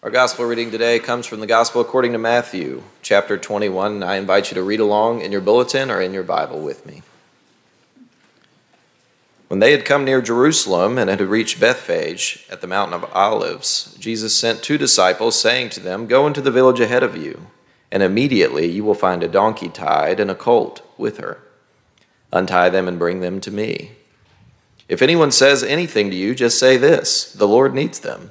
Our gospel reading today comes from the gospel according to Matthew, chapter 21. I invite you to read along in your bulletin or in your Bible with me. When they had come near Jerusalem and had reached Bethphage at the mountain of Olives, Jesus sent two disciples, saying to them, Go into the village ahead of you, and immediately you will find a donkey tied and a colt with her. Untie them and bring them to me. If anyone says anything to you, just say this The Lord needs them,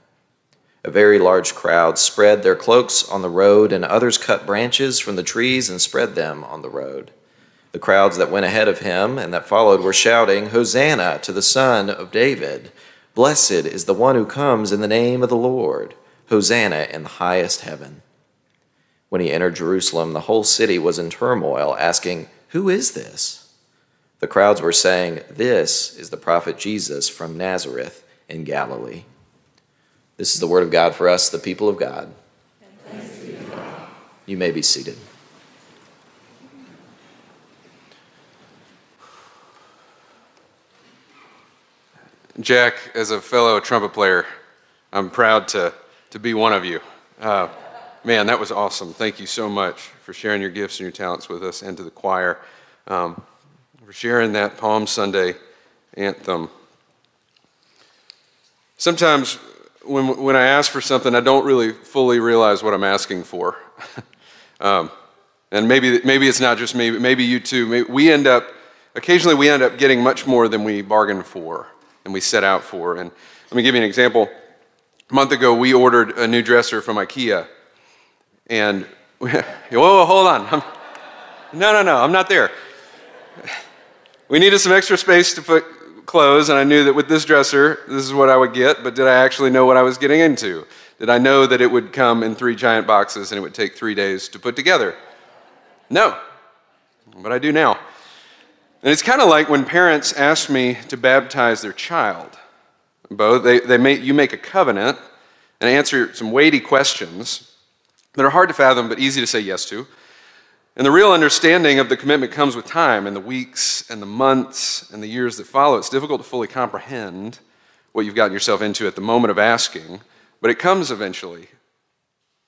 A very large crowd spread their cloaks on the road, and others cut branches from the trees and spread them on the road. The crowds that went ahead of him and that followed were shouting, Hosanna to the Son of David! Blessed is the one who comes in the name of the Lord! Hosanna in the highest heaven. When he entered Jerusalem, the whole city was in turmoil, asking, Who is this? The crowds were saying, This is the prophet Jesus from Nazareth in Galilee. This is the word of God for us, the people of God. You may be seated. Jack, as a fellow trumpet player, I'm proud to to be one of you. Uh, man, that was awesome. Thank you so much for sharing your gifts and your talents with us and to the choir, um, for sharing that Palm Sunday anthem. Sometimes when, when I ask for something, I don't really fully realize what I'm asking for. um, and maybe, maybe it's not just me, but maybe you too. Maybe we end up, occasionally we end up getting much more than we bargained for and we set out for. And let me give you an example. A month ago, we ordered a new dresser from IKEA. And, whoa, whoa, hold on. I'm, no, no, no, I'm not there. We needed some extra space to put clothes, and I knew that with this dresser, this is what I would get, but did I actually know what I was getting into? Did I know that it would come in three giant boxes and it would take three days to put together? No, but I do now. And it's kind of like when parents ask me to baptize their child. Bo. They, they make, you make a covenant and answer some weighty questions that are hard to fathom but easy to say yes to. And the real understanding of the commitment comes with time and the weeks and the months and the years that follow. It's difficult to fully comprehend what you've gotten yourself into at the moment of asking, but it comes eventually.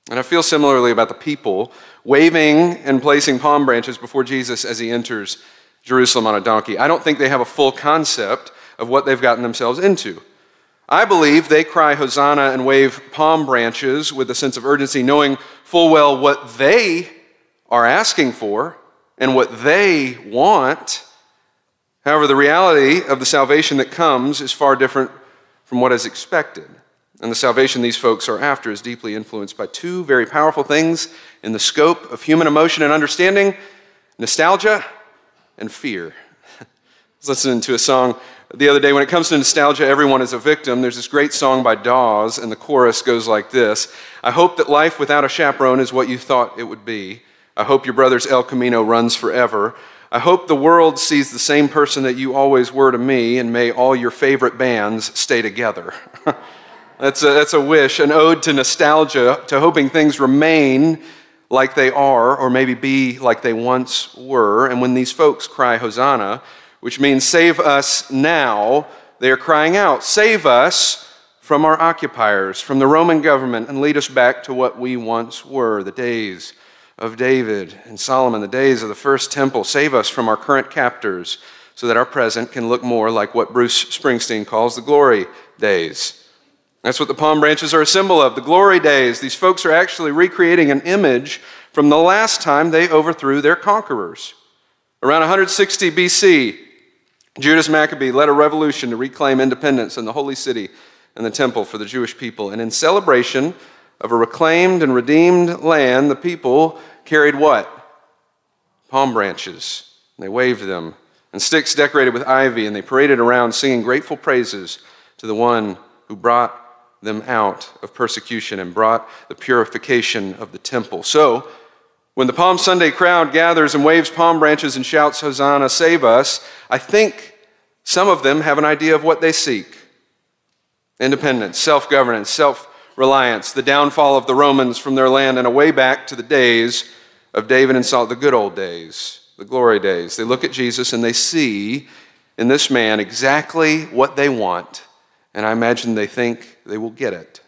And I feel similarly about the people waving and placing palm branches before Jesus as he enters Jerusalem on a donkey. I don't think they have a full concept of what they've gotten themselves into. I believe they cry Hosanna and wave palm branches with a sense of urgency, knowing full well what they are asking for and what they want. However, the reality of the salvation that comes is far different from what is expected. And the salvation these folks are after is deeply influenced by two very powerful things in the scope of human emotion and understanding nostalgia and fear. I was listening to a song the other day. When it comes to nostalgia, everyone is a victim. There's this great song by Dawes, and the chorus goes like this I hope that life without a chaperone is what you thought it would be. I hope your brother's El Camino runs forever. I hope the world sees the same person that you always were to me, and may all your favorite bands stay together. that's, a, that's a wish, an ode to nostalgia, to hoping things remain like they are, or maybe be like they once were. And when these folks cry Hosanna, which means save us now. They are crying out, Save us from our occupiers, from the Roman government, and lead us back to what we once were the days of David and Solomon, the days of the first temple. Save us from our current captors so that our present can look more like what Bruce Springsteen calls the glory days. That's what the palm branches are a symbol of the glory days. These folks are actually recreating an image from the last time they overthrew their conquerors. Around 160 BC, Judas Maccabee led a revolution to reclaim independence in the holy city and the temple for the Jewish people. And in celebration of a reclaimed and redeemed land, the people carried what? Palm branches. And they waved them, and sticks decorated with ivy, and they paraded around singing grateful praises to the one who brought them out of persecution and brought the purification of the temple. So, When the Palm Sunday crowd gathers and waves palm branches and shouts, Hosanna, save us, I think some of them have an idea of what they seek independence, self governance, self reliance, the downfall of the Romans from their land, and a way back to the days of David and Saul, the good old days, the glory days. They look at Jesus and they see in this man exactly what they want, and I imagine they think they will get it.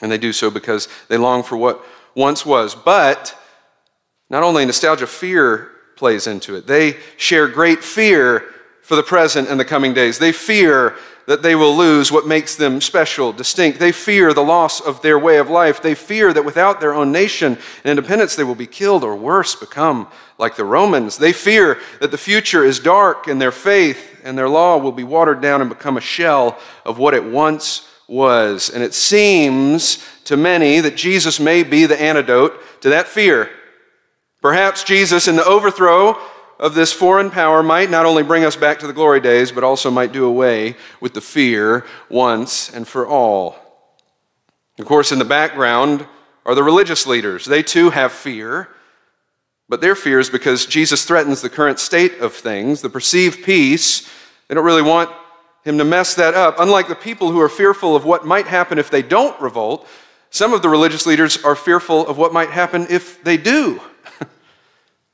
And they do so because they long for what once was. But not only nostalgia, fear plays into it. They share great fear for the present and the coming days. They fear that they will lose what makes them special, distinct. They fear the loss of their way of life. They fear that without their own nation and independence, they will be killed or worse, become like the Romans. They fear that the future is dark and their faith and their law will be watered down and become a shell of what it once was. And it seems to many that Jesus may be the antidote to that fear. Perhaps Jesus, in the overthrow of this foreign power, might not only bring us back to the glory days, but also might do away with the fear once and for all. Of course, in the background are the religious leaders. They too have fear, but their fear is because Jesus threatens the current state of things, the perceived peace. They don't really want him to mess that up. Unlike the people who are fearful of what might happen if they don't revolt, some of the religious leaders are fearful of what might happen if they do.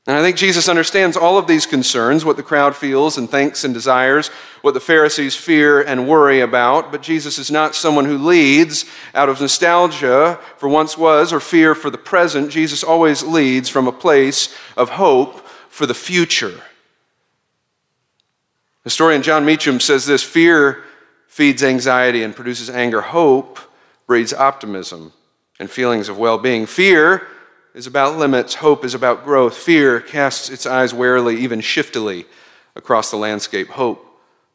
and I think Jesus understands all of these concerns, what the crowd feels and thinks and desires, what the Pharisees fear and worry about. But Jesus is not someone who leads out of nostalgia for once was or fear for the present. Jesus always leads from a place of hope for the future. Historian Jon Meacham says this fear feeds anxiety and produces anger. Hope breeds optimism and feelings of well being. Fear is about limits, hope is about growth. Fear casts its eyes warily, even shiftily, across the landscape. Hope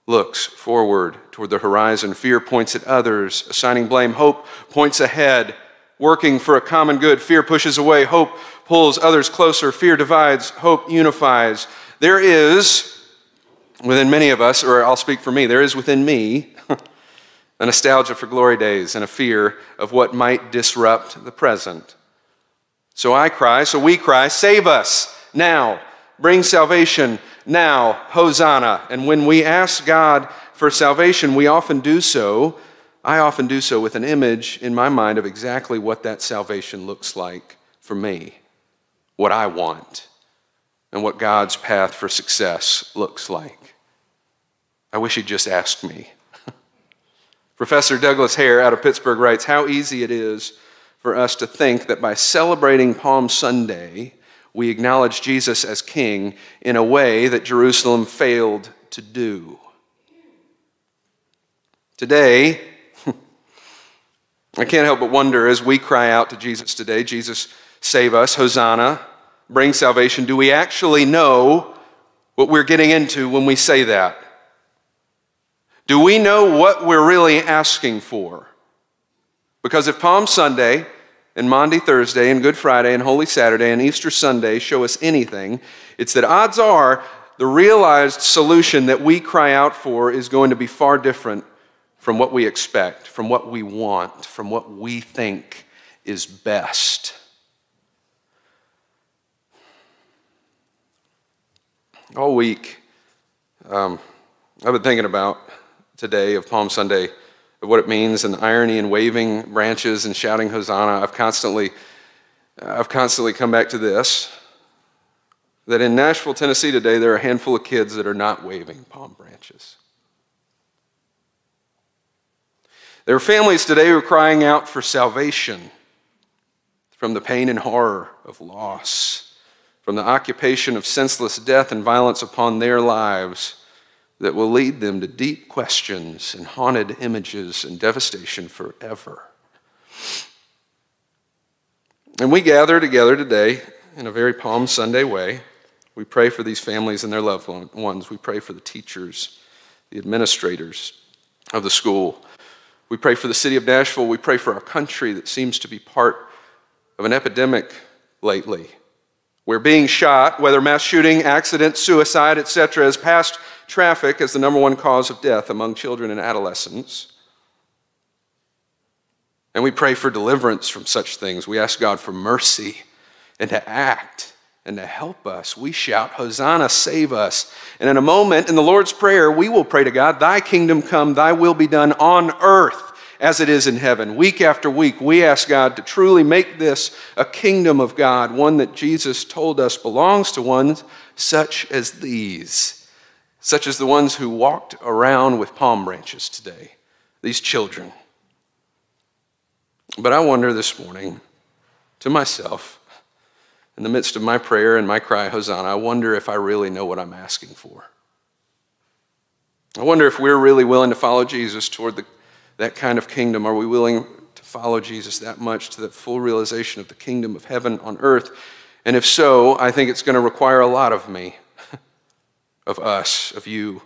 looks forward toward the horizon. Fear points at others, assigning blame. Hope points ahead, working for a common good. Fear pushes away. Hope pulls others closer. Fear divides. Hope unifies. There is within many of us, or I'll speak for me, there is within me a nostalgia for glory days and a fear of what might disrupt the present. So I cry, so we cry, save us now. Bring salvation now. Hosanna. And when we ask God for salvation, we often do so. I often do so with an image in my mind of exactly what that salvation looks like for me, what I want, and what God's path for success looks like. I wish he'd just asked me. Professor Douglas Hare out of Pittsburgh writes How easy it is for us to think that by celebrating Palm Sunday, we acknowledge Jesus as King in a way that Jerusalem failed to do. Today, I can't help but wonder as we cry out to Jesus today, Jesus, save us, Hosanna, bring salvation, do we actually know what we're getting into when we say that? Do we know what we're really asking for? Because if Palm Sunday and Maundy Thursday and Good Friday and Holy Saturday and Easter Sunday show us anything, it's that odds are the realized solution that we cry out for is going to be far different from what we expect, from what we want, from what we think is best. All week, um, I've been thinking about today of Palm Sunday, of what it means and the irony in waving branches and shouting Hosanna, I've constantly, I've constantly come back to this that in Nashville, Tennessee today, there are a handful of kids that are not waving palm branches. There are families today who are crying out for salvation from the pain and horror of loss, from the occupation of senseless death and violence upon their lives that will lead them to deep questions and haunted images and devastation forever. And we gather together today in a very Palm Sunday way. We pray for these families and their loved ones. We pray for the teachers, the administrators of the school. We pray for the city of Nashville. We pray for our country that seems to be part of an epidemic lately, where being shot, whether mass shooting, accident, suicide, etc., has passed traffic as the number one cause of death among children and adolescents. And we pray for deliverance from such things. We ask God for mercy and to act and to help us. We shout, Hosanna, save us. And in a moment, in the Lord's Prayer, we will pray to God, Thy kingdom come, Thy will be done on earth as it is in heaven. Week after week, we ask God to truly make this a kingdom of God, one that Jesus told us belongs to ones such as these, such as the ones who walked around with palm branches today, these children. But I wonder this morning to myself, in the midst of my prayer and my cry, Hosanna, I wonder if I really know what I'm asking for. I wonder if we're really willing to follow Jesus toward the, that kind of kingdom. Are we willing to follow Jesus that much to the full realization of the kingdom of heaven on earth? And if so, I think it's going to require a lot of me, of us, of you.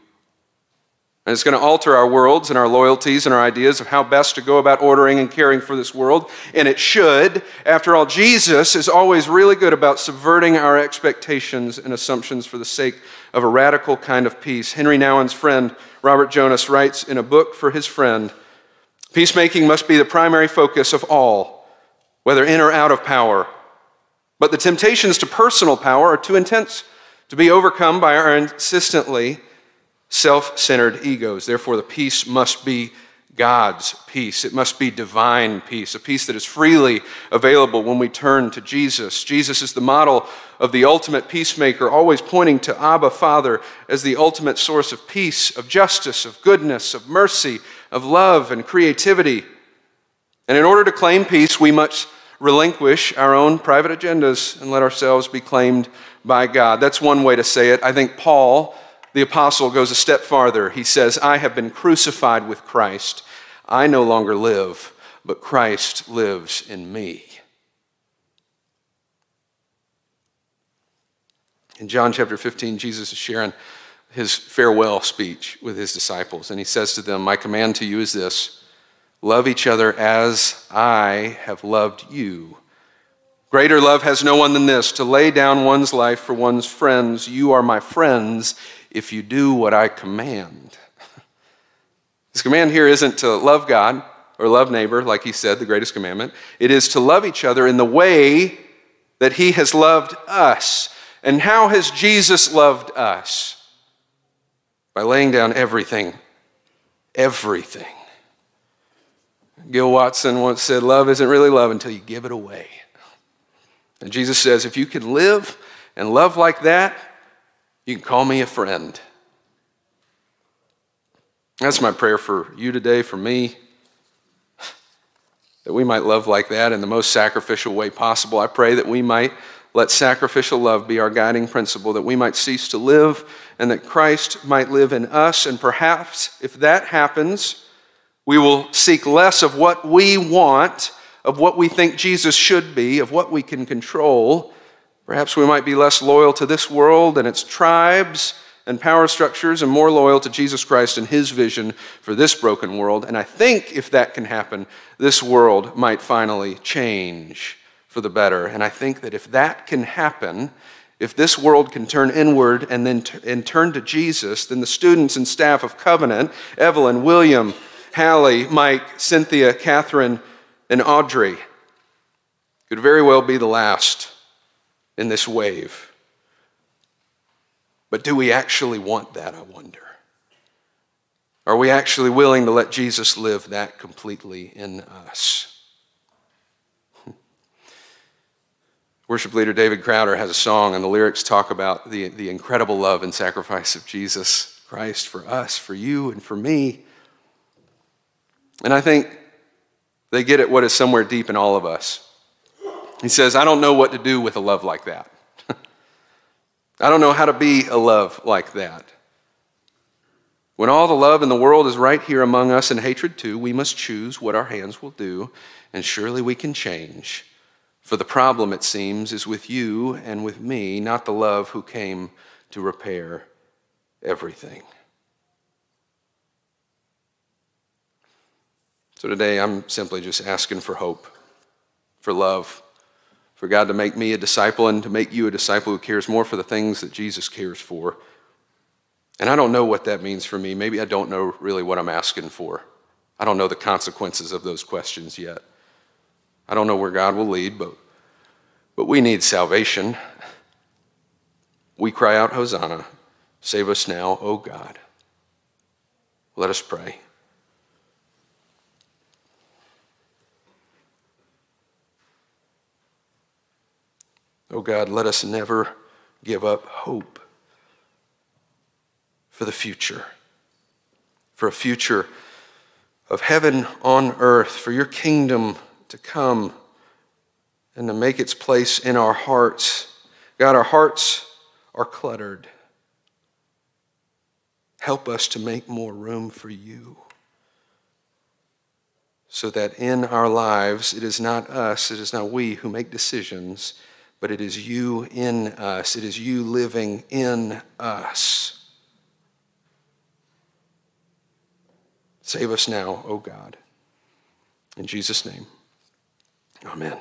And it's going to alter our worlds and our loyalties and our ideas of how best to go about ordering and caring for this world. And it should. After all, Jesus is always really good about subverting our expectations and assumptions for the sake of a radical kind of peace. Henri Nouwen's friend, Robert Jonas, writes in a book for his friend Peacemaking must be the primary focus of all, whether in or out of power. But the temptations to personal power are too intense to be overcome by our insistently self centered egos. Therefore, the peace must be God's peace. It must be divine peace, a peace that is freely available when we turn to Jesus. Jesus is the model of the ultimate peacemaker, always pointing to Abba, Father, as the ultimate source of peace, of justice, of goodness, of mercy, of love, and creativity. And in order to claim peace, we must relinquish our own private agendas and let ourselves be claimed by God. That's one way to say it. I think Paul the apostle goes a step farther. He says, I have been crucified with Christ. I no longer live, but Christ lives in me. In John chapter 15, Jesus is sharing his farewell speech with his disciples, and he says to them, My command to you is this love each other as I have loved you. Greater love has no one than this to lay down one's life for one's friends. You are my friends if you do what I command. His command here isn't to love God or love neighbor, like he said, the greatest commandment. It is to love each other in the way that he has loved us. And how has Jesus loved us? By laying down everything. Everything. Gil Watson once said, Love isn't really love until you give it away. And Jesus says, if you can live and love like that, you can call me a friend. That's my prayer for you today, for me, that we might love like that in the most sacrificial way possible. I pray that we might let sacrificial love be our guiding principle, that we might cease to live and that Christ might live in us. And perhaps if that happens, we will seek less of what we want, of what we think Jesus should be, of what we can control, Perhaps we might be less loyal to this world and its tribes and power structures and more loyal to Jesus Christ and his vision for this broken world. And I think if that can happen, this world might finally change for the better. And I think that if that can happen, if this world can turn inward and then t- and turn to Jesus, then the students and staff of Covenant, Evelyn, William, Hallie, Mike, Cynthia, Katherine, and Audrey, could very well be the last in this wave. But do we actually want that, I wonder? Are we actually willing to let Jesus live that completely in us? Worship leader David Crowder has a song, and the lyrics talk about the, the incredible love and sacrifice of Jesus Christ for us, for you, and for me. And I think they get at what is somewhere deep in all of us. He says, I don't know what to do with a love like that. I don't know how to be a love like that. When all the love in the world is right here among us and hatred too, we must choose what our hands will do, and surely we can change. For the problem, it seems, is with you and with me, not the love who came to repair everything. So today, I'm simply just asking for hope, for love for God to make me a disciple and to make you a disciple who cares more for the things that Jesus cares for. And I don't know what that means for me. Maybe I don't know really what I'm asking for. I don't know the consequences of those questions yet. I don't know where God will lead, but but we need salvation. We cry out, Hosanna. Save us now, O God. Let us pray. Oh God, let us never give up hope for the future, for a future of heaven on earth, for your kingdom to come and to make its place in our hearts. God, our hearts are cluttered. Help us to make more room for you so that in our lives it is not us, it is not we who make decisions but it is you in us. It is you living in us. Save us now, O God. In Jesus' name, amen.